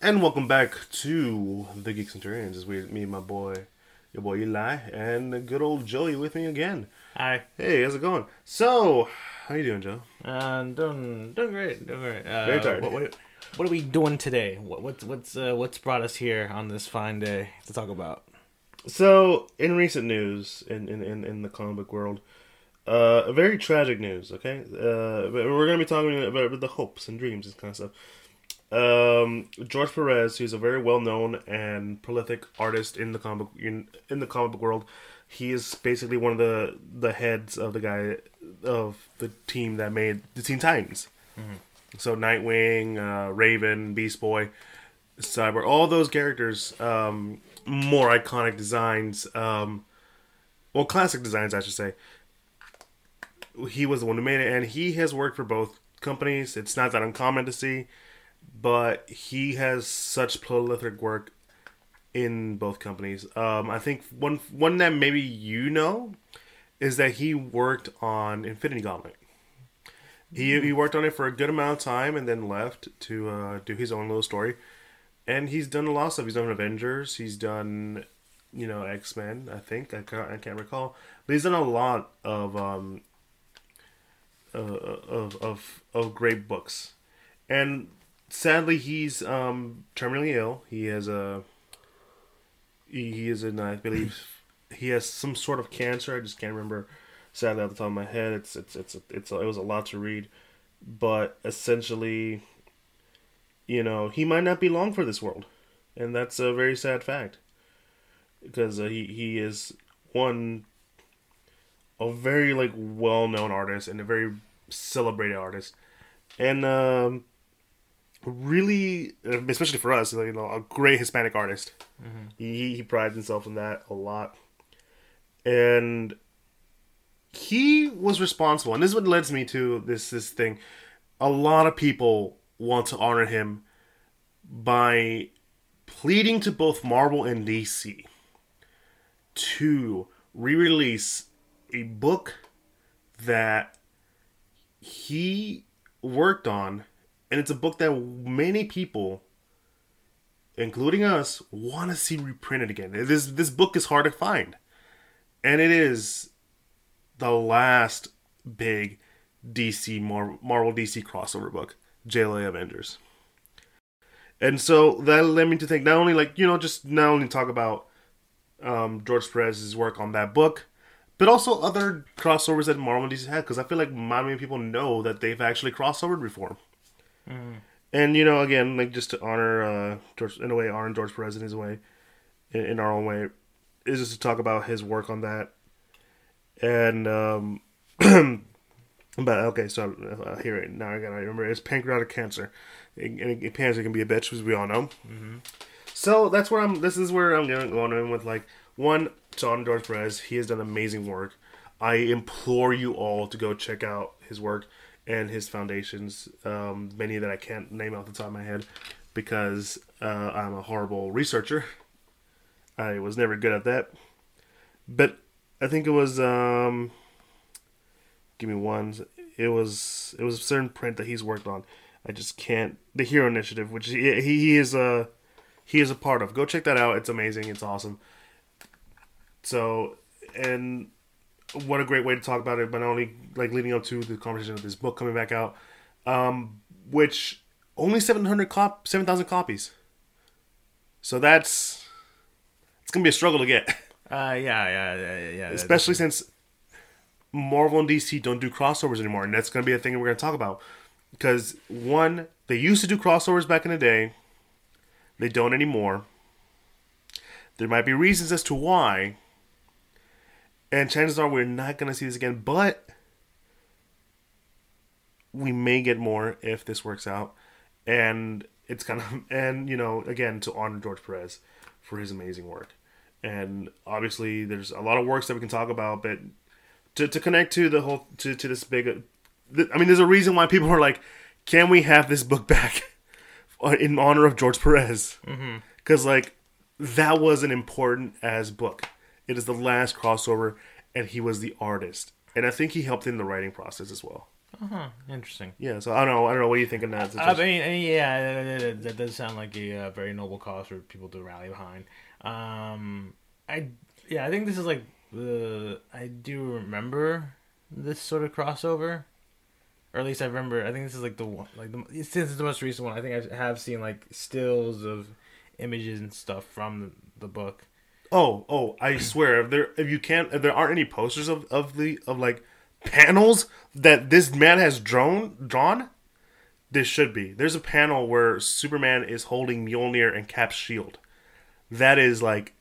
And welcome back to the Geek Centurions. It's with me, and my boy, your boy Eli, and the good old Joey with me again. Hi. Hey, how's it going? So, how you doing, Joe? Uh, doing doing great, doing great. Uh, Very tired. What, what, what are we doing today? What, what's what's uh, what's brought us here on this fine day to talk about? So, in recent news, in in, in, in the comic book world, uh, very tragic news. Okay, uh, we're gonna be talking about the hopes and dreams and kind of stuff. Um, George Perez, who's a very well known and prolific artist in the comic book, in, in the comic book world. He is basically one of the the heads of the guy of the team that made the Teen Titans. So Nightwing, uh, Raven, Beast Boy, Cyborg, all those characters, um, more iconic designs, um, well, classic designs, I should say. He was the one who made it, and he has worked for both companies. It's not that uncommon to see, but he has such prolific work in both companies. Um, I think one one that maybe you know is that he worked on Infinity Gauntlet. He, he worked on it for a good amount of time and then left to uh, do his own little story. And he's done a lot of stuff. He's done Avengers. He's done, you know, X Men. I think I can't, I can't recall, but he's done a lot of um, uh, of of of great books. And sadly, he's um, terminally ill. He has a he, he is in I believe he has some sort of cancer. I just can't remember sadly off the top of my head. It's it's it's it's it was a lot to read, but essentially, you know, he might not be long for this world, and that's a very sad fact, because uh, he he is one a very like well known artist and a very celebrated artist, and um, really um, especially for us, you know, a great Hispanic artist. Mm-hmm. He he prides himself in that a lot, and he was responsible, and this is what leads me to this this thing. A lot of people want to honor him by pleading to both Marvel and DC to re-release a book that he worked on, and it's a book that many people, including us, want to see reprinted again. This this book is hard to find, and it is the last big DC Mar- Marvel DC crossover book, JLA Avengers. And so that led me to think not only like you know just not only talk about um, George Perez's work on that book, but also other crossovers that Marvel DC had because I feel like not many people know that they've actually crossovered before. And you know, again, like just to honor uh, George in a way, honor George Perez in his way, in, in our own way, is just to talk about his work on that. And um, but okay, so uh, here it now I gotta remember it's pancreatic cancer, and cancer can be a bitch, as we all know. So that's where I'm. This is where I'm going going in with like one to honor George Perez. He has done amazing work. I implore you all to go check out his work and his foundations. Um, many that I can't name off the top of my head because uh, I'm a horrible researcher. I was never good at that. But I think it was um give me one. It was it was a certain print that he's worked on. I just can't the Hero Initiative, which he he, is a he is a part of. Go check that out. It's amazing. It's awesome. So and what a great way to talk about it, but not only like leading up to the conversation of this book coming back out, um, which only seven hundred cop seven thousand copies. So that's it's gonna be a struggle to get. Uh, yeah, yeah, yeah, yeah. yeah. especially since Marvel and DC don't do crossovers anymore, and that's to be a thing we're to talk about. Because one, they used to do crossovers back in the day, they don't anymore. There might be reasons as to why, and chances are we're not going to see this again. But we may get more if this works out, and it's kind of and you know again to honor George Perez for his amazing work. And obviously there's a lot of works that we can talk about but to, to connect to the whole to, to this big i mean there's a reason why people are like can we have this book back in honor of george perez? Mm-hmm. Because like that was an important as book it is the last crossover and he was the artist and i think he helped in the writing process as well Uh huh. Interesting. Yeah, so I don't know. I don't know. What do you think of that? I mean, I mean, yeah, that does sound like a uh, very noble cause for people to rally behind. Um, I yeah, I think this is like the I do remember this sort of crossover, or at least I remember. I think this is like the one, like the since it's the most recent one. I think I have seen like stills of images and stuff from the, the book. Oh, oh! I swear, if there, if you can't, if there aren't any posters of of the of like panels that this man has drawn, drawn, this should be. There's a panel where Superman is holding Mjolnir and Cap's shield. That is like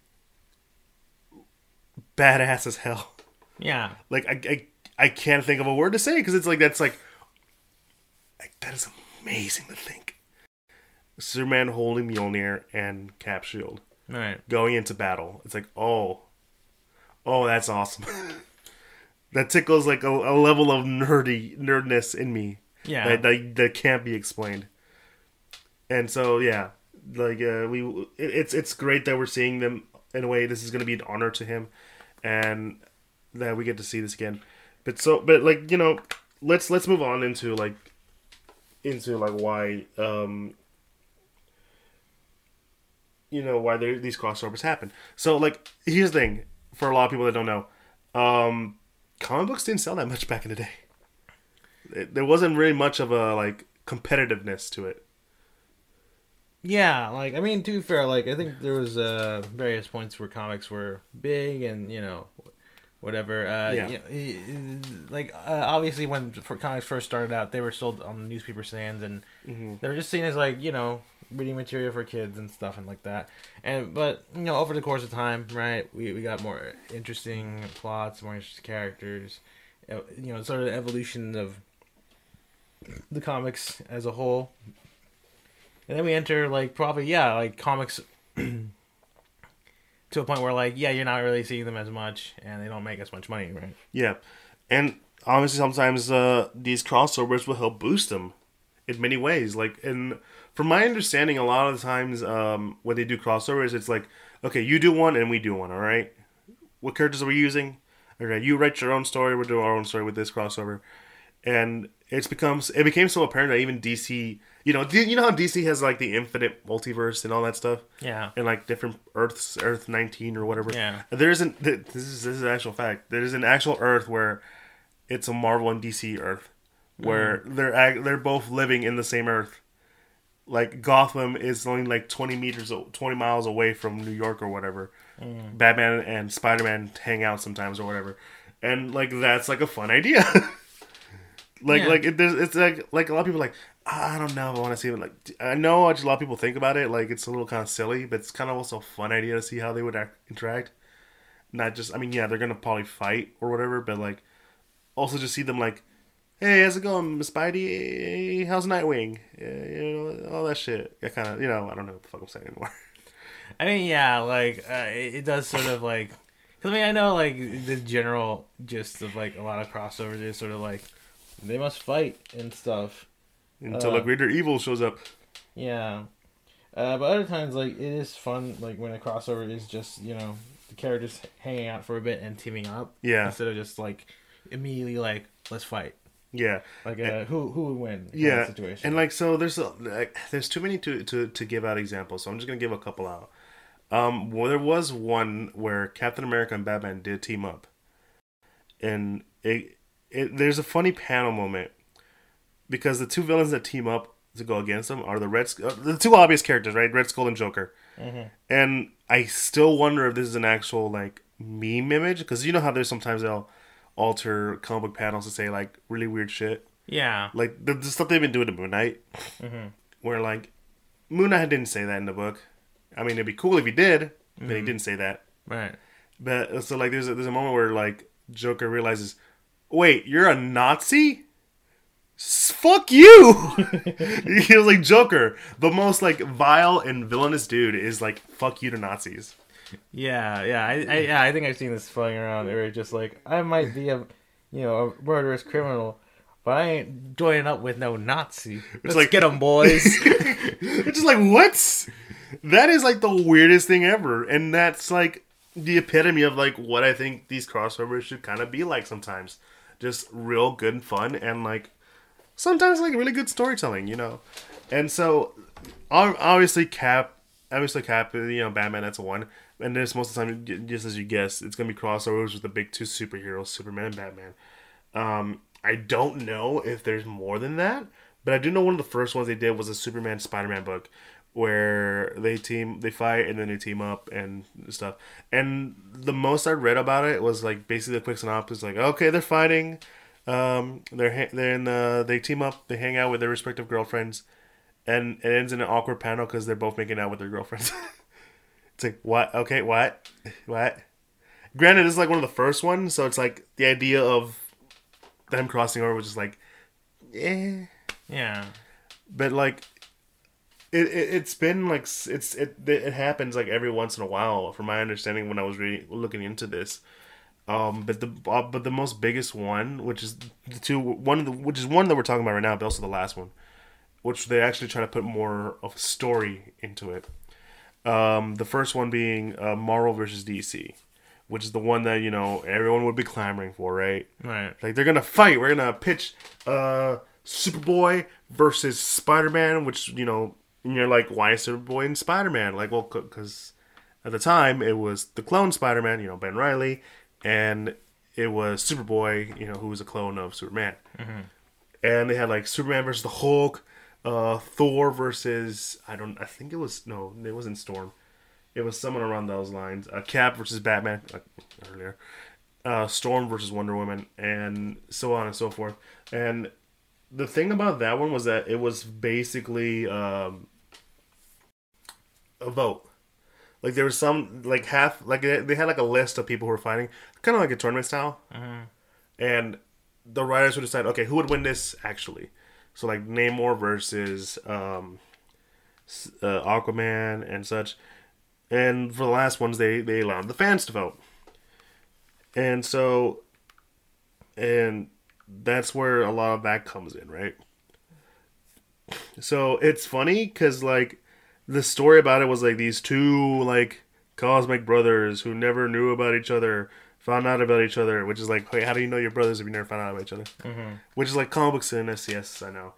badass as hell. Yeah, Like I, I, I can't think of a word to say because it's like that's like, like that is amazing to think. Superman holding Mjolnir and Cap shield right. going into battle. It's like, oh, oh, that's awesome. that tickles like a, a level of nerdy nerdness in me Yeah, that, that that can't be explained. And so, yeah, like uh, we, it, it's it's great that we're seeing them in a way. This is going to be an honor to him, and that we get to see this again. But so, but like you know, let's let's move on into like into like why um you know why these crossovers happen. So like here's the thing for a lot of people that don't know, um, comic books didn't sell that much back in the day. It, there wasn't really much of a like competitiveness to it. Yeah, like I mean, to be fair, like I think there was uh, various points where comics were big and you know, whatever. Uh, Yeah. you know, like uh, obviously when for comics first started out, they were sold on newspaper stands and they were just seen as like you know reading material for kids and stuff and like that. And but you know over the course of time, right, we we got more interesting plots, more interesting characters. You know, sort of the evolution of the comics as a whole. And then we enter like probably yeah, like comics to a point where like yeah, you're not really seeing them as much and they don't make as much money, right? Yeah, and obviously sometimes uh, these crossovers will help boost them in many ways. Like, and from my understanding, a lot of the times um, when they do crossovers, it's like, okay, you do one and we do one. All right, what characters are we using? Okay, you write your own story. We're doing our own story with this crossover, and it's becomes it became so apparent that even DC, you know, you know how DC has like the infinite multiverse and all that stuff Yeah. and like different Earths, Earth nineteen or whatever. Yeah. there isn't. This is this is an actual fact. There is an actual Earth where it's a Marvel and DC Earth, where mm. they're they're both living in the same Earth. Like Gotham is only like twenty meters, twenty miles away from New York or whatever. Mm. Batman and Spider Man hang out sometimes or whatever, and like that's like a fun idea. like Yeah. like it, there's, it's like like a lot of people are like "Ah, I don't know if I want to see it. Like I know a lot of people think about it. Like it's a little kind of silly, but it's kind of also a fun idea to see how they would act, interact. Not just I mean yeah they're gonna probably fight or whatever, but like also just see them like, hey how's it going, Miss Spidey? How's Nightwing? Yeah, you know all that shit. I kind of you know I don't know what the fuck I'm saying anymore. I mean, yeah, like uh, it, it does sort of like. Cause I mean, I know like the general gist of like a lot of crossovers is sort of like they must fight and stuff. Until Uh, a greater evil shows up. Yeah, uh, but other times like it is fun like when a crossover is just you know the characters hanging out for a bit and teaming up Yeah, instead of just like immediately like let's fight. yeah. Like uh, who who would win? yeah situation. and like so there's a, like, there's too many to, to to give out examples so i'm just gonna give a couple out um well there was one where captain america and batman did team up and it, it there's a funny panel moment because the two villains that team up to go against them are the red uh, the two obvious characters right red skull and joker Mhm. and i still wonder if this is an actual like meme image because you know how there's sometimes they'll alter comic book panels to say like really weird shit yeah, like the, the stuff they've been doing to Moon Knight, Mhm. where like Moon Knight didn't say that in the book. I mean, it'd be cool if he did, but he didn't say that. right. But so like, there's a, there's a moment where like Joker realizes, wait, you're a Nazi? Fuck you! he was like Joker, the most like vile and villainous dude is like fuck you to Nazis. Yeah, yeah, I, I, yeah, I think I've seen this flying around. Where it's just like I might be a, you know, a murderous criminal, but I ain't joining up with no Nazi. Let's like- get them, boys. it's just like what? That is like the weirdest thing ever, and that's like the epitome of like what I think these crossovers should kind of be like sometimes. Just real good and fun, and like sometimes like really good storytelling, you know. And so, obviously, Cap, obviously Cap, you know, Batman. That's one. And there's most of the time, just as you guess it's gonna be crossovers with the big two superheroes, Superman and Batman. Um, I don't know if there's more than that, but I do know one of the first ones they did was a Superman Spider-Man book where they team they fight and then they team up and stuff. And the most I read about it was like basically the quick synopsis like okay they're fighting, um they're ha- then uh, they team up they hang out with their respective girlfriends, and it ends in an awkward panel because they're both making out with their girlfriends. it's like what okay what what. Granted, this is like one of the first ones, so it's like the idea of them crossing over was just like, eh. Yeah. But like, it, it it's been like it's it it happens like every once in a while, from my understanding when I was reading looking into this. Um, but the uh, but the most biggest one, which is the two one of the which is one that we're talking about right now, but also the last one, which they actually try to put more of a story into it. Um, the first one being uh, Marvel versus DC, which is the one that you know everyone would be clamoring for, right? Right. Like they're gonna fight. We're gonna pitch uh Superboy versus Spider Man, which you know, and you're like, why is Superboy and Spider Man? Like, well, because at the time it was the clone Spider Man, you know, Ben Reilly, and it was Superboy, you know, who was a clone of Superman. And they had like Superman versus the Hulk, uh, Thor versus I don't, I think it was no, it wasn't Storm. It was someone around those lines. Uh, Cap versus Batman like earlier uh, Storm versus Wonder Woman, and so on and so forth. And the thing about that one was that it was basically um, a vote. Like there was some like half like they they had like a list of people who were fighting, kind of like a tournament style, and the writers would decide okay who would win this actually. So like Namor versus um, uh, Aquaman and such. And for the last ones, they they allowed the fans to vote. And so, and that's where a lot of that comes in, right? So it's funny because like the story about it was like these two like cosmic brothers who never knew about each other found out about each other, which is like, wait, how do you know your brothers if you never found out about each other? Mm-hmm. Which is like comic books and SCS, I know,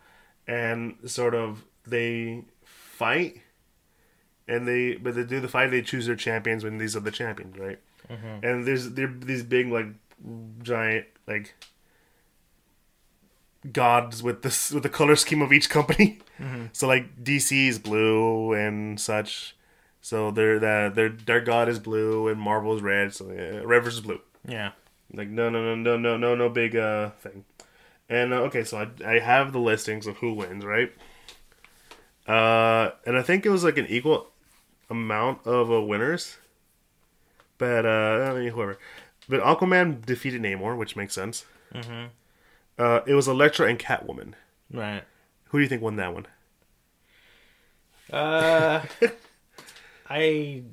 and sort of they fight, and they but they do the fight. They choose their champions when these are the champions, right? And there's there these big like giant like gods with this with the color scheme of each company. So like DC is blue and such. So their that their their god is blue and Marvel is red. So yeah, red versus blue. Yeah. Like no no no no no no no big uh thing. And uh, okay, so I I have the listings of who wins, right? Uh, and I think it was like an equal amount of uh, winners. But uh, I mean, whoever. But Aquaman defeated Namor, which makes sense. Mm-hmm. Uh, it was Elektra and Catwoman. Right. Who do you think won that one? Uh, I,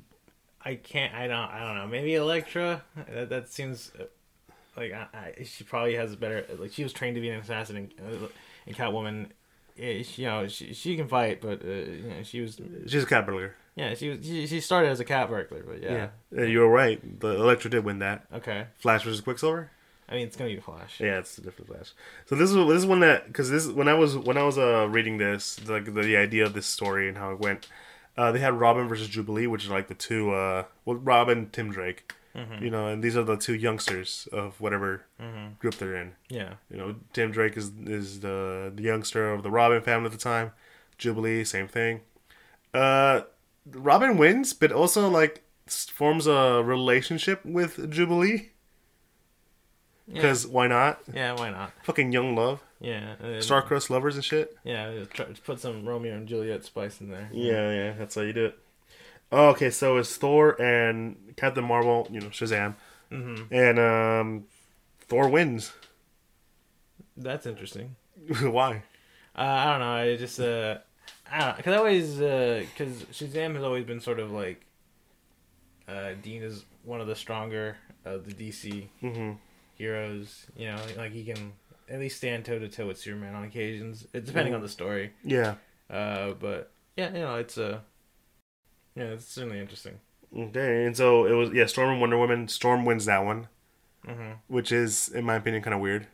I can't. I don't. I don't know. Maybe Elektra. That, that seems like I, I, she probably has a better. Like she was trained to be an assassin, and, and Catwoman. Yeah, you know, she, she can fight, but uh, you know, she was. She's a cat burglar. Yeah, she was. She, she started as a cat burglar, but yeah. Uh, you were right. The Elektra did win that. Okay. Flash versus Quicksilver. I mean, it's gonna be Flash. Yeah, it's a different Flash. So this is this is one that because this when I was when I was uh reading this like the, the idea of this story and how it went, uh, they had Robin versus Jubilee, which are like the two uh well Robin Tim Drake, you know, and these are the two youngsters of whatever group they're in. Yeah. You know, Tim Drake is is the the youngster of the Robin family at the time. Jubilee, same thing. Uh, Robin wins, but also like forms a relationship with Jubilee Yeah. because why not? Yeah. Why not? Fucking young love, Yeah. uh, star-crossed lovers and shit. Yeah. just try- just put some Romeo and Juliet spice in there. Yeah, yeah, that's how you do it. Oh, okay, so it's Thor and Captain Marvel, you know, Shazam, Mm-hmm. and um, Thor wins. That's interesting. why? Uh, I don't know. I just uh, I don't because I always because Shazam has always been sort of like uh, Dean is one of the stronger of the DC hmm heroes. You know, like he can at least stand toe to toe with Superman on occasions, depending on the story. Yeah. Uh, but yeah, you know, it's uh, yeah, it's certainly interesting. Okay, and so it was yeah, Storm and Wonder Woman. Storm wins that one, hmm which is, in my opinion, kind of weird.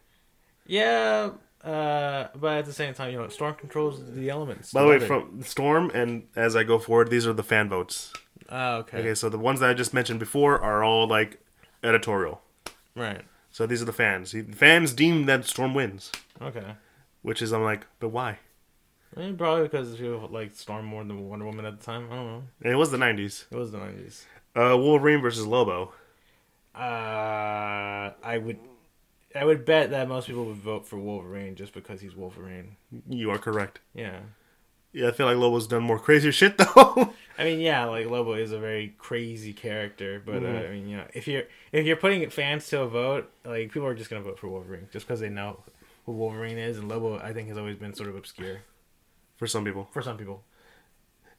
Yeah, Uh, but at the same time, you know, Storm controls the elements. By the way, from Storm and as I go forward, these are the fan votes. Oh, okay. Okay, so the ones that I just mentioned before are all like editorial. Right. So these are the fans. The Fans deem that Storm wins, Okay. which is I'm like, but why? I mean, probably because people like Storm more than Wonder Woman at the time. I don't know. And it was the '90s. It was the nineties. Uh, Wolverine versus Lobo. Uh, I would, I would bet that most people would vote for Wolverine just because he's Wolverine. You are correct. Yeah. Yeah, I feel like Lobo's done more crazier shit though. I mean, yeah, like Lobo is a very crazy character, but uh, Mhm. I mean, you know, if you're if you're putting fans to a vote, like people are just gonna vote for Wolverine just because they know who Wolverine is, and Lobo, I think, has always been sort of obscure For some people. for some people.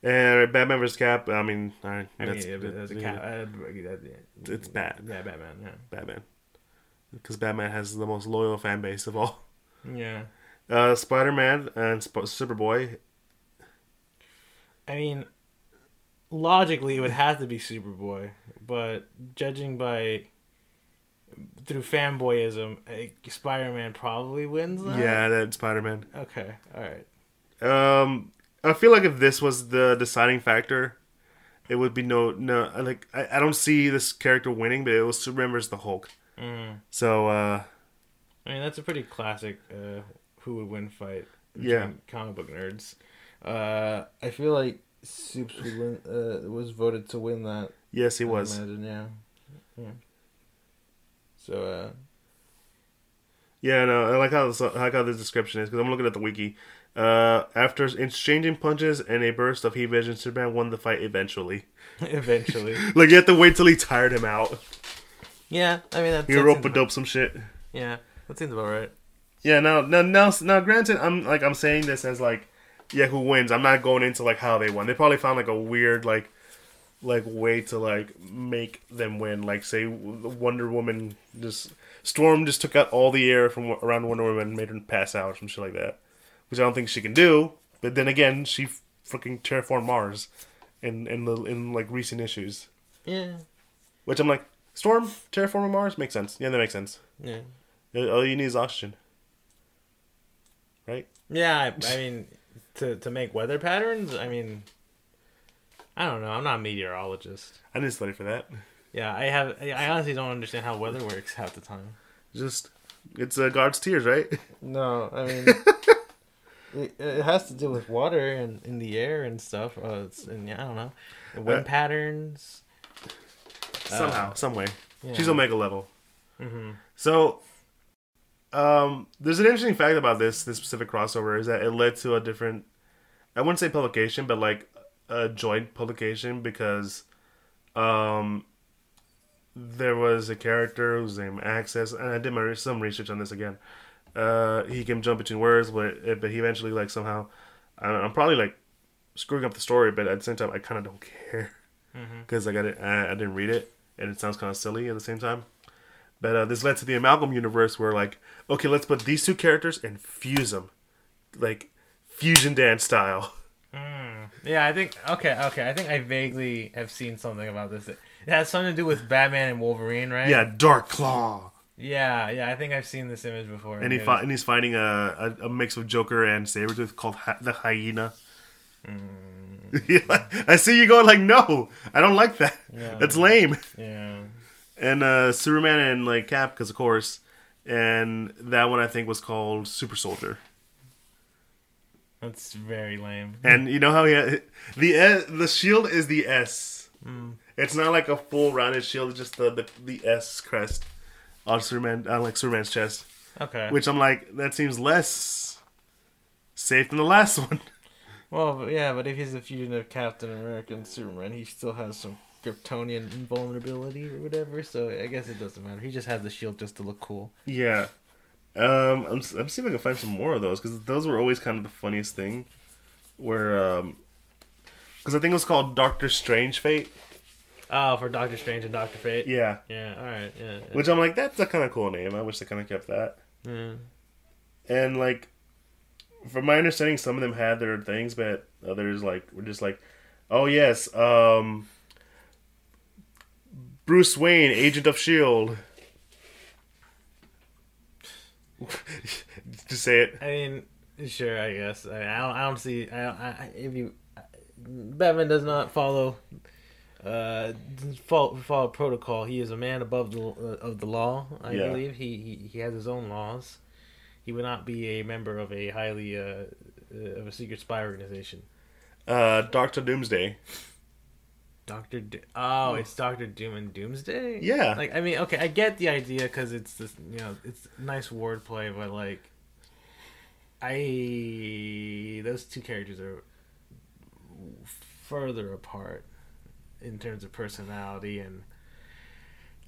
And Batman vs Cap. I mean, I that's, mean, it- it's a yeah. Uh, It's bad. Yeah, Batman. Yeah. Batman. Because Batman has the most loyal fan base of all. Yeah. Uh, Spider Man and Sp- Superboy. I mean, logically, it would have to be Superboy, but judging by through fanboyism, Spider Man probably wins that. Yeah, that Spider Man. Okay. All right. Um, I feel like if this was the deciding factor, it would be no no. Like I, I don't see this character winning, but it was Superman versus the Hulk. Mm. So uh, I mean, that's a pretty classic uh, who would win fight. Yeah. Comic book nerds. Uh, I feel like Soups would win, uh, was voted to win that. yes, he I was. Imagine, yeah. Yeah. So, uh, Yeah, no, I like how this, I like how this description is because I'm looking at the wiki. Uh, after exchanging punches and a burst of heat vision, Superman won the fight eventually. eventually. Like you have to wait till he tired him out. yeah, I mean, that's. He that rope a dope some shit. Yeah, that seems about right. Yeah, now, now, now, now, granted, I'm like I'm saying this as like, yeah, who wins? I'm not going into like how they won. They probably found like a weird like, like way to like make them win. Like say Wonder Woman just Storm just took out all the air from around Wonder Woman and made her pass out or some shit like that, which I don't think she can do. But then again, she fucking terraformed Mars, in in the in like recent issues, Yeah. which I'm like Storm terraforming Mars makes sense. Yeah, that makes sense. Yeah. All you need is oxygen, right? Yeah, I, I mean, to to make weather patterns, I mean, I don't know. I'm not a meteorologist. I didn't study for that. Yeah, I have. I honestly don't understand how weather works half the time. Just it's uh, God's tears, right? No, I mean, it, it has to do with water and in the air and stuff. Uh, it's, and yeah, I don't know, wind Uh, patterns. Somehow, some way. Yeah. She's Omega level. hmm So, um, there's an interesting fact about this this specific crossover is that it led to a different. I wouldn't say publication, but like a joint publication because, um, there was a character whose name Access, and I did my some research on this again. Uh, he can jump between words, but but he eventually like somehow, I I'm probably like screwing up the story, but at the same time, I kind of don't care because like I didn't, I, I didn't read it, and it sounds kind of silly at the same time. But uh, this led to the amalgam universe where like, okay, let's put these two characters and fuse them, like fusion dance style. Mm. Yeah, I think. Okay, okay. I think I vaguely have seen something about this. It has something to do with Batman and Wolverine, right? Yeah, Dark Claw, Yeah, yeah. I think I've seen this image before. and he fi- and he's fighting a, a, a mix of Joker and Sabretooth called Hy- the Hyena. yeah, I see you going like, no, I don't like that. Yeah. That's lame. Yeah. And uh, Superman and like Cap, because of course, and that one I think was called Super Soldier. That's very lame. And you know how he had, the S, the shield is the S. Mm. It's not like a full rounded shield. It's just the the, the S crest on Superman on like Superman's chest. Okay. Which I'm like that seems less safe than the last one. Well, yeah, but if he's a fusion of Captain America and Superman, he still has some Kryptonian invulnerability or whatever. So I guess it doesn't matter. He just has the shield just to look cool. Yeah. Um, I'm I'm seeing if I can find some more of those because those were always kind of the funniest thing. Where um, because I think it was called Doctor Strange Fate. Oh, for Doctor Strange and Doctor Fate. Yeah. Yeah. All right. Yeah. yeah. Which I'm like, that's a kind of cool name. I wish they kind of kept that. Yeah. And like, from my understanding, some of them had their things, but others like were just like, oh yes, um, Bruce Wayne, Agent of Shield. Just say it. I mean, sure, I guess. I, I don't. I don't see. I, I if you, Batman does not follow, uh, follow, follow protocol. He is a man above the uh, of the law. I Yeah. believe he, he he has his own laws. He would not be a member of a highly uh, uh of a secret spy organization. Uh, Doctor Doomsday. Doctor. Do- oh, it's Doctor Doom and Doomsday. Yeah. Like I mean, okay, I get the idea because it's this, you know, it's nice wordplay, but like, I those two characters are further apart in terms of personality and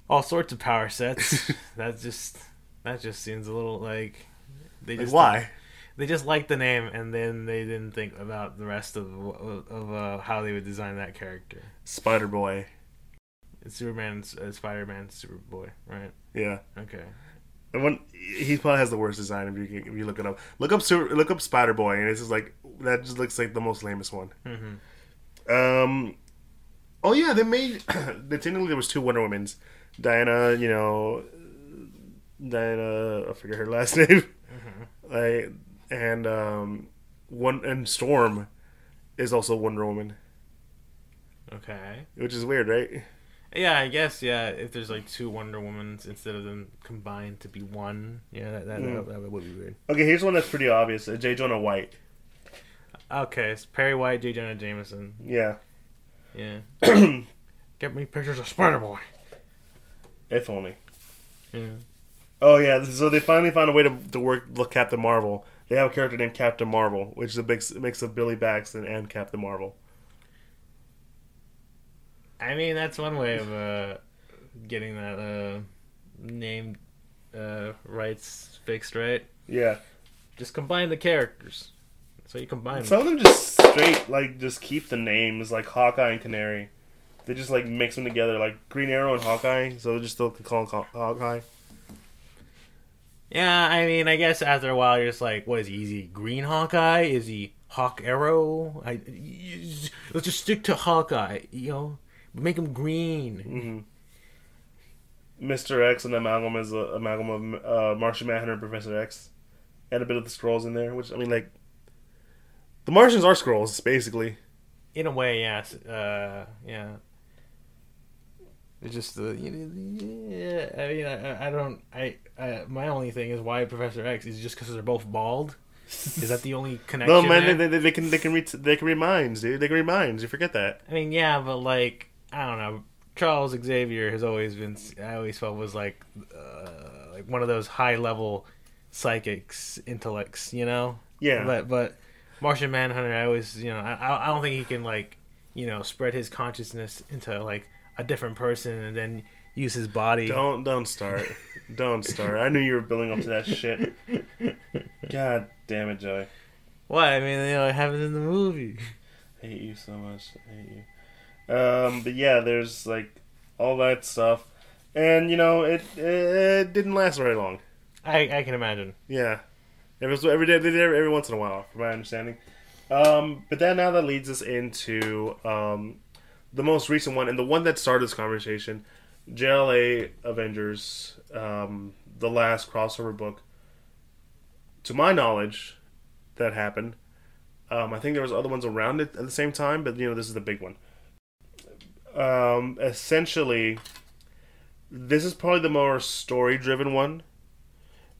all sorts of power sets. that just that just seems a little like they Like, just why? They just liked the name and then they didn't think about the rest of of uh, how they would design that character. Spider Boy. It's Superman, uh, Spider Man, Superboy, right? Yeah. Okay. And when he probably has the worst design if you if you look it up. Look up Super, look up Spider Boy, and it's just like that. Just looks like the most lamest one. Mm-hmm. Um. Oh yeah, they made. they technically there was two Wonder Womans. Diana, you know, Diana. I forget her last name. Like and um, one and Storm is also Wonder Woman, Okay. which is weird, right? Yeah, I guess yeah. If there's like two Wonder Womans instead of them combined to be one, yeah, that that, Mm. that, that would be weird. Okay, here's one that's pretty obvious. Uh, J. Jonah White. Okay, it's Perry White, J. Jonah Jameson. Yeah. Yeah. Get me pictures of Spider Boy. if only. Yeah. Oh yeah, so they finally found a way to, to work with Captain Marvel. They have a character named Captain Marvel, which is a big mix of Billy Batson and Captain Marvel. I mean, that's one way of uh, getting that uh, name uh, rights fixed, right? Yeah, Just combine the characters. So you combine them. some of them just straight like just keep the names like Hawkeye and Canary. They just like mix them together like Green Arrow and Hawkeye, so they just still can call him Hawkeye. Yeah, I mean, I guess after a while you're just like, what is he? Is he Green Hawkeye? Is he Hawk Arrow? I let's just stick to Hawkeye. You know, make him green. hmm Mister X and amalgam is a amalgam of uh, Martian Manhunter and Professor X, and a bit of the Skrulls in there. Which I mean, like the Martians are Skrulls basically. In a way, yes. Uh, yeah. It's just the you know, yeah. I mean, I, I don't. I, I my only thing is why Professor X is just because they're both bald. Is that the only connection? No man, they, they, they can they can read they can read minds, dude. They can read minds. You forget that. I mean, yeah, but like I don't know. Charles Xavier has always been. I always felt was like, uh, like one of those high level psychics, intellects. You know. Yeah, But but Martian Manhunter, I always you know I I don't think he can like you know spread his consciousness into like a different person and then use his body. don't don't start, don't start. I knew you were building up to that shit. God damn it, Joey. Why? I mean, you know, it happens in the movie. I hate you so much. I hate you. Um, but yeah, there's like all that stuff, and you know it it didn't last very long. I I can imagine. Yeah, it was every day, they did every once in a while, from my understanding. Um, but then now that leads us into um, the most recent one, and the one that started this conversation, JLA Avengers, um, the last crossover book. To my knowledge, that happened. Um, I think there was other ones around it at the same time, but you know this is the big one. Um, essentially, this is probably the more story-driven one.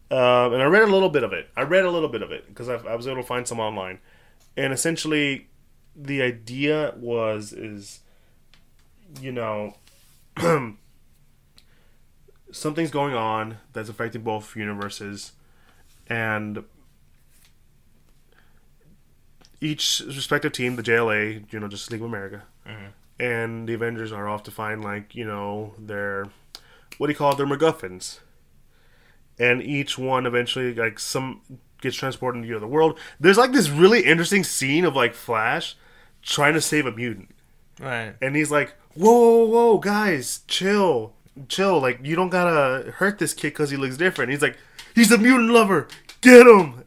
Um, and I read a little bit of it. I read a little bit of it because I, I was able to find some online. And essentially, the idea was is, you know, something's going on that's affecting both universes, and each respective team, the JLA, you know, Justice League of America, Mhm. and the Avengers are off to find like you know their what do you call it, their MacGuffins and each one eventually like some gets transported into the other world. There's like this really interesting scene of like Flash trying to save a mutant, Right. and he's like, "Whoa, whoa, whoa, guys, chill, chill! Like you don't gotta hurt this kid because he looks different." He's like, "He's a mutant lover, get him!"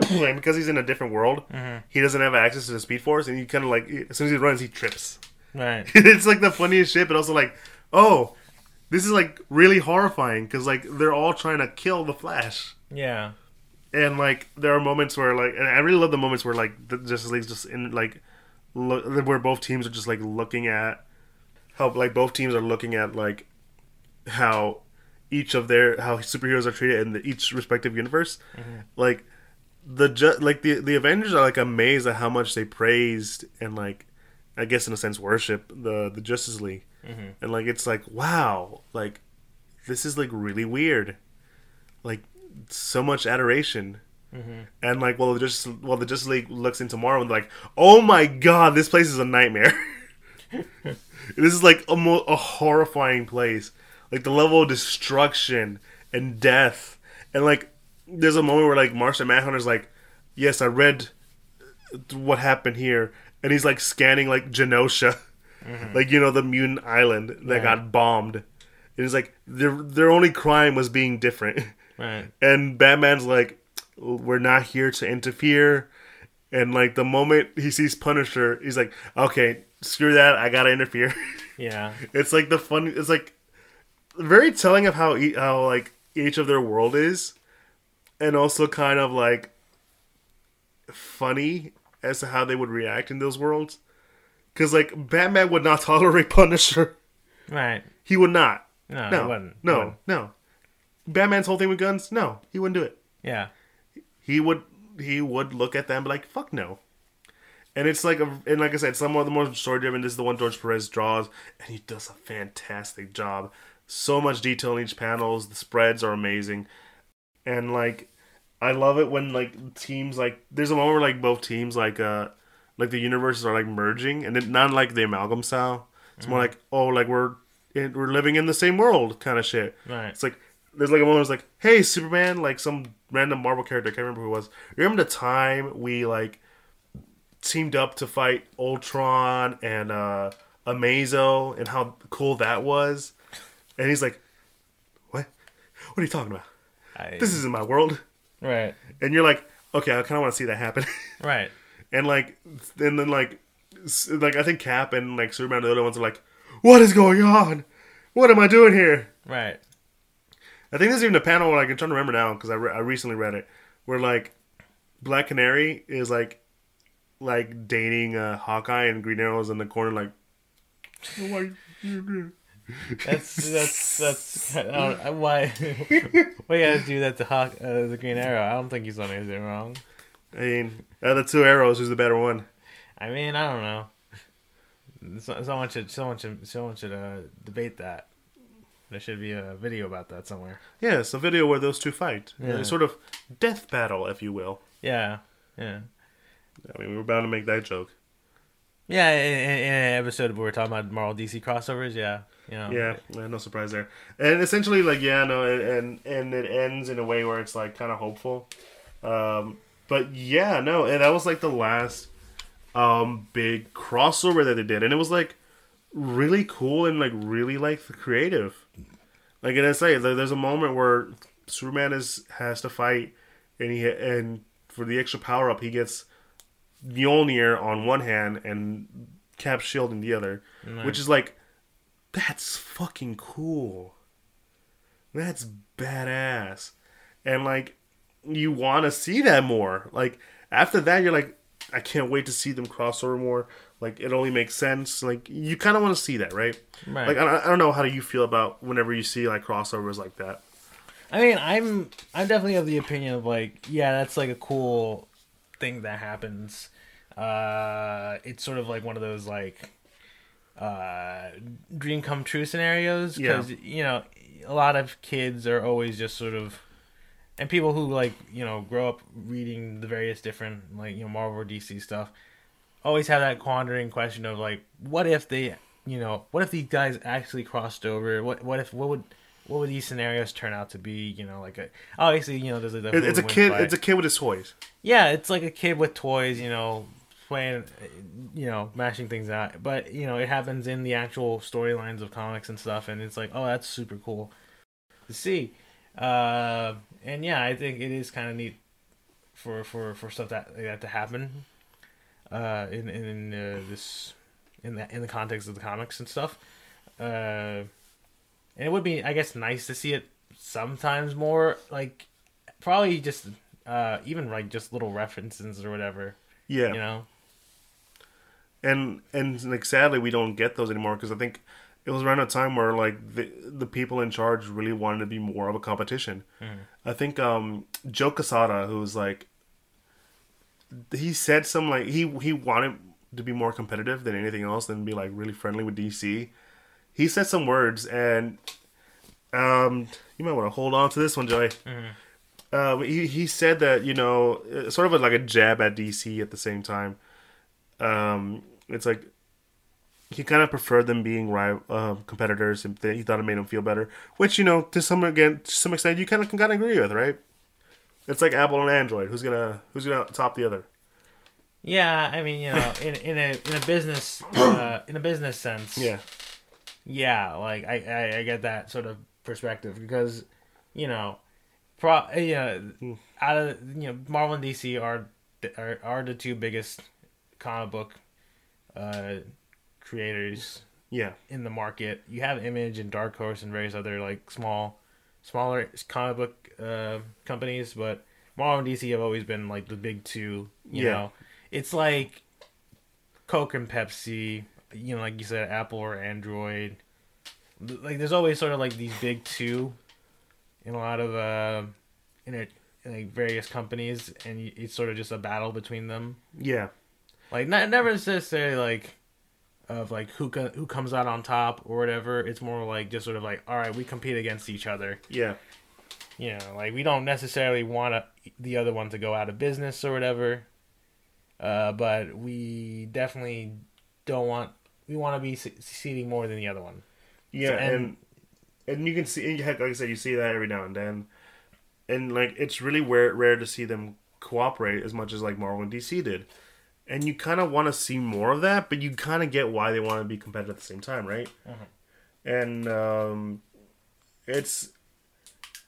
and because he's in a different world, mm-hmm. he doesn't have access to the Speed Force, and he kind of like as soon as he runs, he trips. Right. it's like the funniest shit, but also like, oh, this is like really horrifying because like they're all trying to kill the Flash. Yeah. and like there are moments where like, and I really love the moments where like the Justice League's just in like, look where both teams are just like looking at how like both teams are looking at like how each of their how superheroes are treated in the, each respective universe. Mm-hmm. Like the ju- like the the Avengers are like amazed at how much they praised and like I guess in a sense worship the the Justice League, mm-hmm. and like it's like wow, like this is like really weird, like so much adoration. Mm-hmm. And like, well, the Justice, well, the Justice League looks in tomorrow and like, oh my god, this place is a nightmare. this is like a, mo- a horrifying place. Like the level of destruction and death, and like, there's a moment where like Martian Manhunter's like, yes, I read what happened here, and he's like scanning like Genosha, mm-hmm. like you know the mutant island that Right. got bombed. And he's like, their their only crime was being different. Right. And Batman's like, we're not here to interfere. And like the moment he sees Punisher, he's like, okay, screw that, I gotta interfere. Yeah. it's like the fun. It's like very telling of how e- how like each of their world is, and also kind of like funny as to how they would react in those worlds. Because like Batman would not tolerate Punisher. Right. He would not. No, No, it wouldn't. no, It wouldn't. no. Batman's whole thing with guns, no, he wouldn't do it. Yeah. He would he would look at them and be like, "Fuck no." And it's like, a, and like I said, some of the more story driven. This is the one George Perez draws, and he does a fantastic job. So much detail in each panels. The spreads are amazing, and like, I love it when like teams like there's a moment where like both teams like uh like the universes are like merging, and it, not like the amalgam style. It's more like oh like we're in, we're living in the same world kind of shit. Right. It's like there's like a moment. where It's like, hey, Superman, like some random Marvel character. I can't remember who it was. Remember the time we like teamed up to fight Ultron and uh Amazo and how cool that was? And he's like, what? What are you talking about? I, This isn't my world. right. And you're like, okay, I kind of want to see that happen. Right. and like, and then like, like I think Cap and like Superman, the other ones are like, what is going on? What am I doing here? Right. I think there's even a panel where like, I'm trying to remember now because I, re- I recently read it where like Black Canary is like like dating uh, Hawkeye and Green Arrow's in the corner like. "Oh, why That's that's that's I don't, I- why why you gotta do that to Hawk uh, the Green Arrow? I don't think he's done anything wrong. I mean, out of the two arrows, who's the better one? I mean, I don't know. So- Someone should someone should someone should uh, debate that. There should be a video about that somewhere. Yeah, it's a video where those two fight. Yeah. A sort of death battle, if you will. Yeah, yeah, I mean, we were bound to make that joke. yeah. In, in, an episode where we're talking about Marvel DC crossovers, yeah, you know, Yeah, yeah, no surprise there. And essentially, like, yeah, no, and and it ends in a way where it's like kind of hopeful. Um, but yeah, no, and that was like the last um big crossover that they did, and it was like really cool and like really like creative. Like, and I say, there- there's a moment where Superman is has to fight, and he and for the extra power up, he gets Mjolnir on one hand and Cap's shield in the other, which is like that's fucking cool. That's badass. And like you want to see that more. Like after that you're like I can't wait to see them cross over more. Like it only makes sense. Like you kind of want to see that, right? Right. Like I, I don't know how do you feel about whenever you see like crossovers like that. I mean, I'm I'm definitely of the opinion of like, yeah, that's like a cool thing that happens. Uh, it's sort of like one of those like uh, dream come true scenarios because you know a lot of kids are always just sort of and people who like you know grow up reading the various different like you know Marvel or DC stuff always have that quandering question of like what if they you know what if these guys actually crossed over what what if what would what would these scenarios turn out to be you know like a obviously you know there's a It, it's a kid. It's a kid with his toys. yeah, it's like a kid with toys, you know, playing, you know, mashing things out. But you know, it happens in the actual storylines of comics and stuff, and it's like, oh, that's super cool to see. Uh, and yeah, I think it is kind of neat for for for stuff that like that to happen. Uh, in in uh, this in the in the context of the comics and stuff. Uh, and it would be, I guess, nice to see it sometimes more. Like, probably just uh, even like just little references or whatever. Yeah, You know. and and like sadly we don't get those anymore because I think it was around a time where like the the people in charge really wanted to be more of a competition. I think um Joe Quesada, who was like, he said some like he he wanted to be more competitive than anything else than be like really friendly with DC. He said some words and um you might want to hold on to this one, Joey. Uh, he he said that you know uh, sort of like a jab at DC at the same time. Um, it's like he kind of preferred them being rival uh, competitors, and th- he thought it made him feel better. Which you know, to some again, to some extent, you kind of can kind of agree with, right? It's like Apple and Android. Who's gonna who's gonna top the other? Yeah, I mean, you know, in in a in a business uh, in a business sense, Yeah, yeah, like I, I I get that sort of perspective because, you know, pro yeah, out of you know Marvel and DC are are are the two biggest comic book uh creators yeah, in the market. You have Image and Dark Horse and various other like small, smaller comic book uh, companies, but Marvel and DC have always been like the big two. You Yeah. know, it's like Coke and Pepsi. You know, like you said, Apple or Android. Like, there's always sort of like these big two in a lot of uh, in, a, in like various companies, and it's sort of just a battle between them. yeah, Like not never necessarily like of like who co- who comes out on top or whatever. It's more like just sort of like all right, we compete against each other. yeah, You know, like we don't necessarily want to, the other one to go out of business or whatever. Uh, but we definitely don't want we want to be succeeding more than the other one. yeah, So- and and- and you can see, and like I said, you see that every now and then, and like it's really rare rare to see them cooperate as much as like Marvel and DC did, and you kind of want to see more of that, but you kind of get why they want to be competitive at the same time, right? And um, it's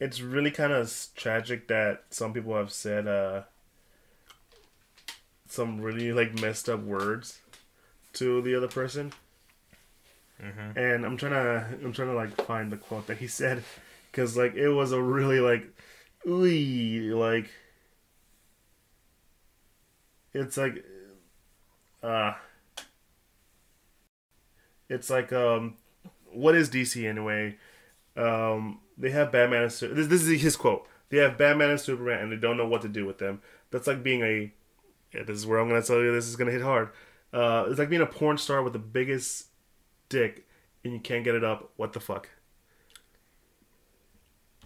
it's really kind of tragic that some people have said uh, some really like messed up words to the other person. And I'm trying to I'm trying to like find the quote that he said because like it was a really like ooey like it's like uh it's like um what is DC anyway? Um they have Batman and Su- this, this is his quote. They have Batman and Superman and they don't know what to do with them. That's like being a yeah, this is where I'm gonna tell you this is gonna hit hard uh it's like being a porn star with the biggest dick and you can't get it up. What the fuck?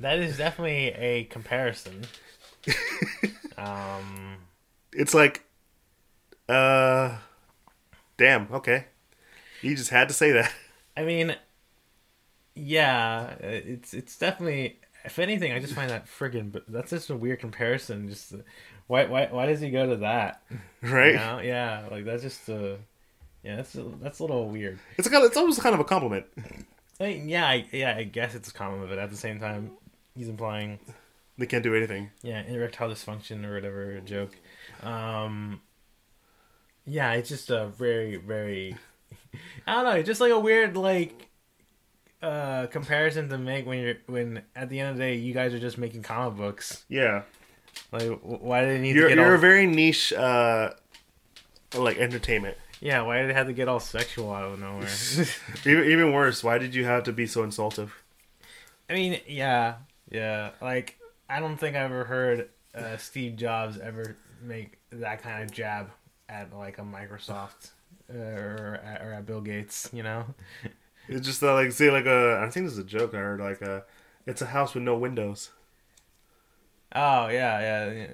That is definitely a comparison. um, It's like, uh, damn. Okay, you just had to say that. I mean, yeah, it's it's definitely. If anything, I just find that friggin' but that's just a weird comparison. Just why why why does he go to that? Right? You know? Yeah, like that's just uh yeah, that's a, that's a little weird. It's kind of, it's almost kind of a compliment. I mean, yeah, I, yeah, I guess it's a compliment, but at the same time, he's implying They can't do anything. yeah erectile dysfunction or whatever joke. Um, yeah, it's just a very very I don't know, it's just like a weird like uh comparison to make when you're when at the end of the day you guys are just making comic books. Yeah, Like, why did it need you're to get you're all a very niche, uh, like entertainment. yeah? Why did it have to get all sexual out of nowhere? Even even worse, why did you have to be so insultive? I mean, yeah, yeah. Like, I don't think I've ever heard uh, Steve Jobs ever make that kind of jab at like a Microsoft uh, or at, or at Bill Gates. You know? It's just uh, like say like a. I think this is a joke I heard. Like a, it's a house with no windows. Oh yeah, yeah,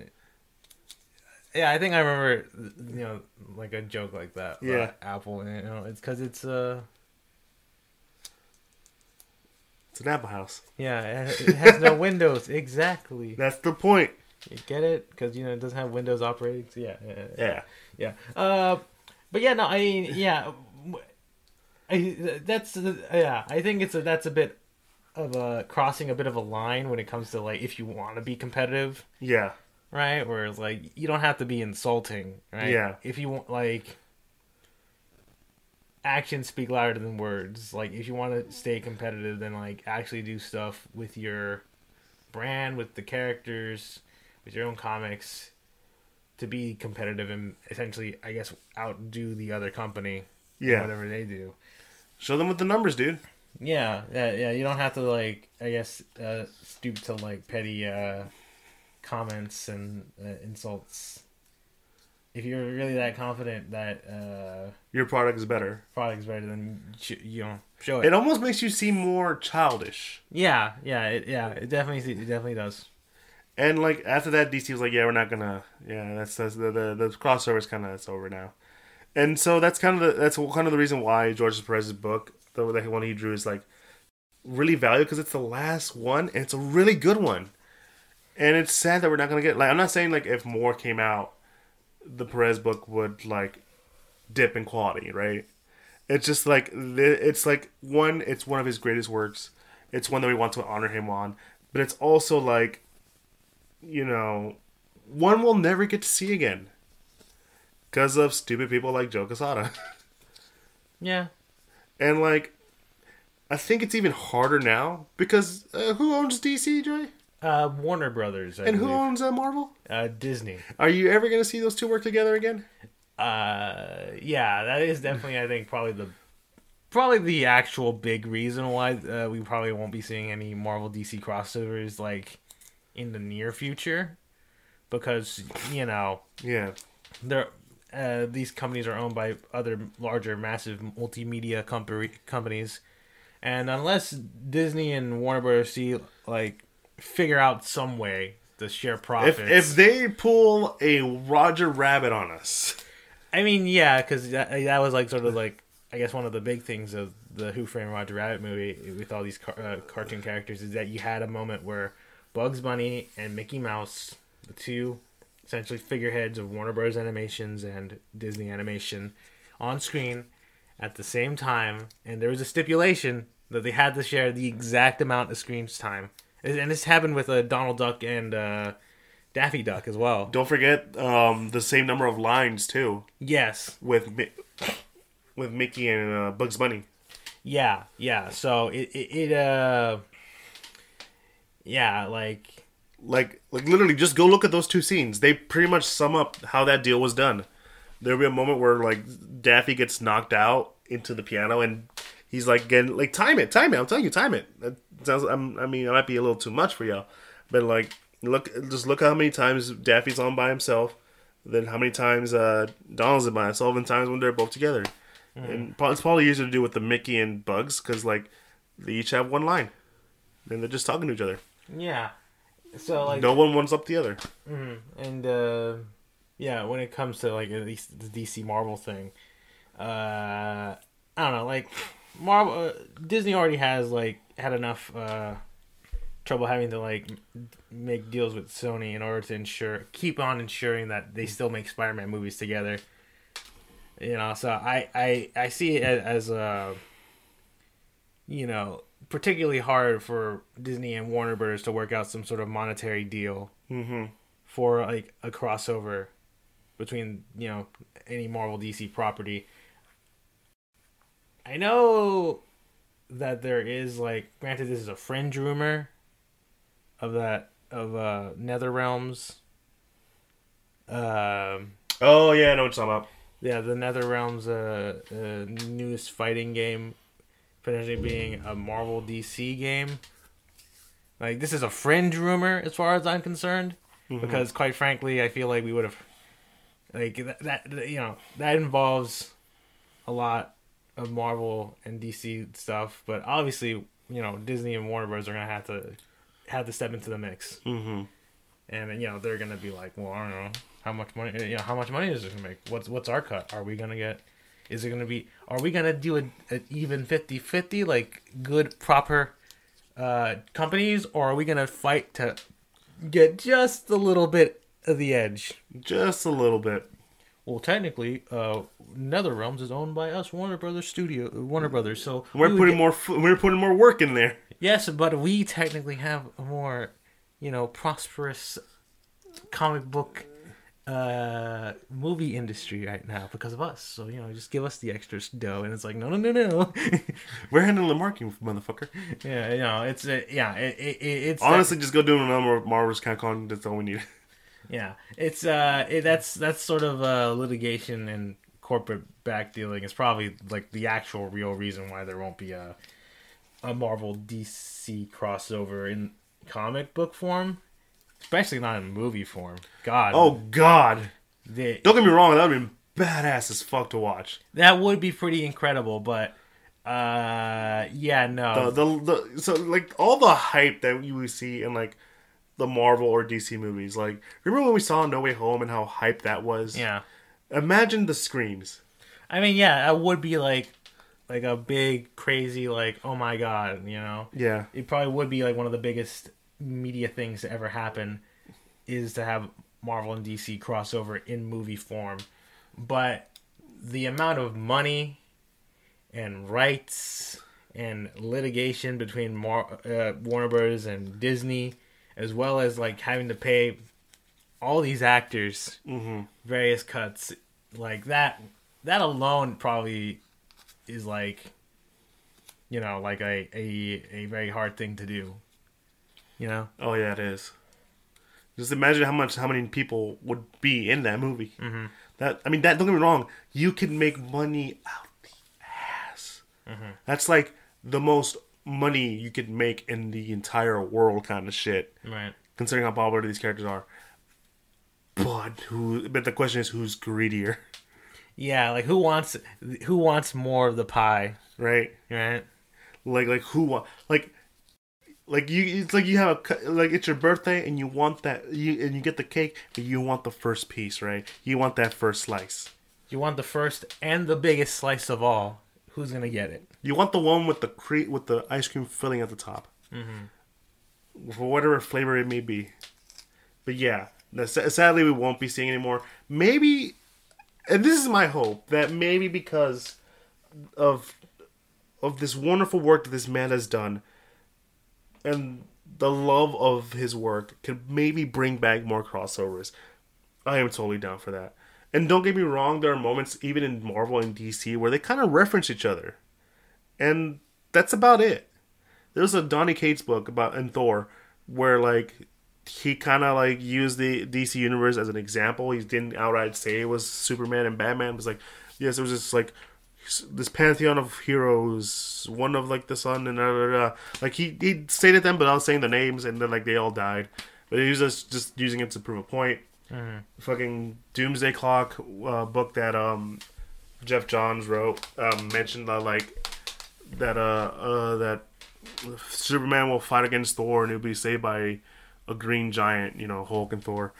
yeah. I think I remember, you know, like a joke like that. about Yeah. Apple. You know, it's because it's uh, It's an apple house. yeah, it has no windows. Exactly. That's the point. You get it? Because you know it doesn't have Windows operating. So yeah, yeah, yeah. Uh, but yeah, no, I mean, yeah, I, that's yeah. I think it's a that's a bit of a crossing a bit of a line when it comes to like if you want to be competitive, Yeah. right? Where it's like you don't have to be insulting, right? Yeah. If you want like actions speak louder than words. Like if you want to stay competitive, then like actually do stuff with your brand, with the characters, with your own comics to be competitive and essentially, I guess, outdo the other company. Yeah. whatever they do. Show them with the numbers, dude. Yeah, yeah, yeah. You don't have to like, I guess, uh, stoop to like petty uh, comments and uh, insults. If you're really that confident that uh, Your product is better. product's better, then sh- you know, show it. It almost makes you seem more childish. yeah, yeah, it, yeah. It definitely, it definitely does. And like after that, DC was like, "Yeah, we're not gonna. Yeah, that's, that's the the the crossover is kind of it's over now." And so that's kind of the that's kind of the reason why George Perez's book, the, one he drew, is like really valued because it's the last one and it's a really good one. And it's sad that we're not gonna get like I'm not saying like if more came out, the Perez book would like dip in quality, right? It's just like it's like one, it's one of his greatest works. It's one that we want to honor him on, but it's also like you know, one we'll never get to see again because of stupid people like Joe Quesada. Yeah, and like, I think it's even harder now because uh, who owns DC, Joy? uh, Warner Brothers I And who owns uh, Marvel? uh, Disney. Are you ever going to see those two work together again? Uh, yeah, that is definitely, I think, probably the probably the actual big reason why uh, we probably won't be seeing any Marvel DC crossovers like in the near future, because you know Yeah. they're uh, these companies are owned by other larger, massive multimedia company companies, and unless Disney and Warner Bros. see like figure out some way to share profits, If if they pull a Roger Rabbit on us, I mean, yeah, because that, that was like sort of like I guess one of the big things of the Who Framed Roger Rabbit movie with all these car- uh, cartoon characters is that you had a moment where Bugs Bunny and Mickey Mouse, the two essentially figureheads of Warner Bros. Animations and Disney Animation, on screen at the same time, and there was a stipulation that they had to share the exact amount of screen time, and this happened with uh, Donald Duck and uh, Daffy Duck as well. don't forget um, the same number of lines too Yes, with Mi- with Mickey and uh, Bugs Bunny. Yeah, yeah. So it it, it uh yeah, like like like literally just go look at those two scenes. They pretty much sum up how that deal was done. There'll be a moment where like daffy gets knocked out into the piano and he's like getting like time it time it. I'm telling you time it. That sounds I'm, i mean it might be a little too much for y'all but like look just look how many times daffy's on by himself then how many times uh donald's by himself and times when they're both together. And it's probably easier to do with the mickey and bugs because like they each have one line. And they're just talking to each other. Yeah. So like no one wants up the other and uh yeah, when it comes to like at least the DC Marvel thing, uh I don't know, like Marvel uh, Disney already has like had enough uh trouble having to like m- make deals with Sony in order to ensure keep on ensuring that they still make Spider-Man movies together. You know, so I I I see it as, as uh you know, particularly hard for Disney and Warner Brothers to work out some sort of monetary deal mm-hmm for like a crossover between you know any Marvel DC property. I know that there is like granted this is a fringe rumor of that of uh Nether Realms. Um Oh yeah, I know what you're talking about. yeah, the Nether Realms uh, uh newest fighting game potentially being a Marvel DC game. Like this is a fringe rumor as far as I'm concerned because quite frankly, I feel like we would have like that, that you know, that involves a lot of Marvel and DC stuff, but obviously, you know, Disney and Warner Bros are going to have to have to step into the mix. Mm-hmm. And you know, they're going to be like, "Well, I don't know, how much money, you know, how much money is this going to make? What's what's our cut? Are we going to get is it going to be are we going to do an even 50-50 like good proper uh companies or are we going to fight to get just a little bit of the edge? Just a little bit. Well, technically, uh, NetherRealms is owned by us, Warner Brothers Studio, Warner Brothers. So We're we putting get- more. We're putting more work in there. Yes, but we technically have a more, you know, prosperous comic book uh movie industry right now because of us. So you know, just give us the extra dough, and it's like, no, no, no, no. We're handling the marketing, motherfucker. yeah, you know, it's uh, yeah, it, it, it- it's Honestly, just go do another Marvel's Capcom. That's all we need. Yeah, it's uh, it, that's that's sort of uh, litigation and corporate back dealing is probably like the actual real reason why there won't be a a Marvel DC crossover in comic book form, especially not in movie form. God, Oh God! they, Don't get me wrong, that would be badass as fuck to watch. that would be pretty incredible. But uh, yeah, no, The, the the so like all the hype that you would see in like the Marvel or DC movies. Like remember when we saw No Way Home and how hype that was? yeah. Imagine the screams. I mean, yeah, that would be like like a big crazy like oh my god, you know. Yeah. it probably would be like one of the biggest media things to ever happen is to have Marvel and DC crossover in movie form. But the amount of money and rights and litigation between Mar- uh, Warner Bros. and Disney, as well as like having to pay all these actors Mm-hmm. various cuts, like that, that alone probably is like you know, like a, a a very hard thing to do. You know? Oh yeah, it is. Just imagine how much how many people would be in that movie. Mm-hmm. That I mean, that don't get me wrong. You can make money out the ass. That's like the most money you could make in the entire world, kind of shit. Right. Considering how popular these characters are. But who? But the question is, who's greedier, Yeah, like who wants who wants more of the pie, right? right? Like, like who like. Like you, it's like you have a like it's your birthday and you want that you and you get the cake, but you want the first piece, right? You want that first slice. You want the first and the biggest slice of all. Who's gonna get it? You want the one with the cre- with the ice cream filling at the top, mm-hmm. for whatever flavor it may be. But yeah, sadly we won't be seeing anymore. Maybe, and this is my hope that maybe because of of this wonderful work that this man has done, and the love of his work, can maybe bring back more crossovers. I am totally down for that. And don't get me wrong, there are moments even in Marvel and DC where they kind of reference each other. And that's about it. There's a Donny Cates book about in Thor where like he kind of like used the DC universe as an example. He didn't outright say it was Superman and Batman. It was like yes, it was just like this pantheon of heroes, one of like the sun and da, da, da. like he he stated them, but I was saying the names and then like they all died. But he was just just using it to prove a point. Fucking Doomsday Clock uh, book that um Geoff Johns wrote um, mentioned that like that uh uh that Superman will fight against Thor and he'll be saved by a green giant, you know, Hulk and Thor,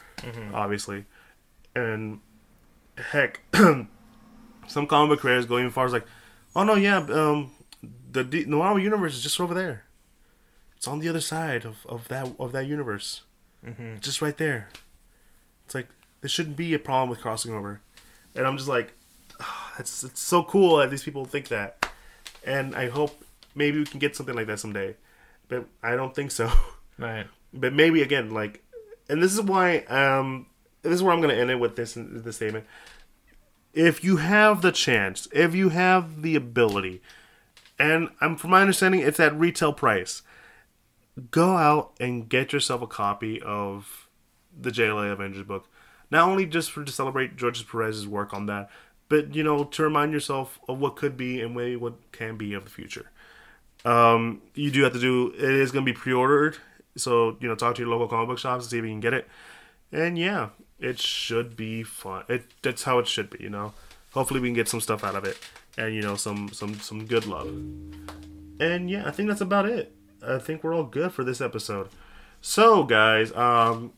obviously, and heck, some comic book creators go even far as like, oh no, yeah, um, the D- the Marvel universe is just over there. It's on the other side of, of that of that universe, just right there. It's like there shouldn't be a problem with crossing over, and I'm just like, ah, it's it's so cool that these people think that, and I hope maybe we can get something like that someday, but I don't think so. Right. but maybe again, like, and this is why um this is where I'm gonna end it with this this statement. If you have the chance, if you have the ability, and I'm from my understanding, it's at retail price. Go out and get yourself a copy of the JLA Avengers book. Not only just for to celebrate George Perez's work on that, but you know to remind yourself of what could be and maybe what can be of the future. Um, you do have to do. It is going to be pre-ordered, so you know talk to your local comic book shops to see if you can get it. And yeah, it should be fun. It that's how it should be. You know, hopefully we can get some stuff out of it, and you know some some some good love. And yeah, I think that's about it. I think we're all good for this episode. So guys, um,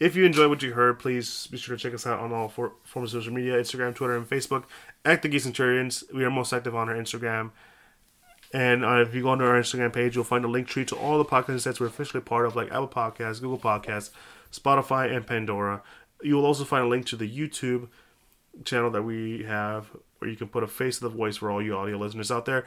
if you enjoyed what you heard, please be sure to check us out on all four forms of social media: Instagram, Twitter, and Facebook. At the Geek Centurions, we are most active on our Instagram. And uh, if you go onto our Instagram page, you'll find a link tree to all the podcasts sets we're officially part of, like Apple Podcasts, Google Podcasts, Spotify, and Pandora. You will also find a link to the YouTube channel that we have, where you can put a face to the voice for all you audio listeners out there.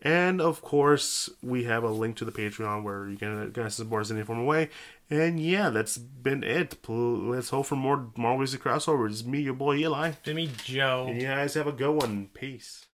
And of course, we have a link to the Patreon where you can get support us in any form of way. And yeah, that's been it. Let's hope for more Marvel Music crossovers. Me, your boy Eli. Jimmy Joe. And you guys have a good one. Peace.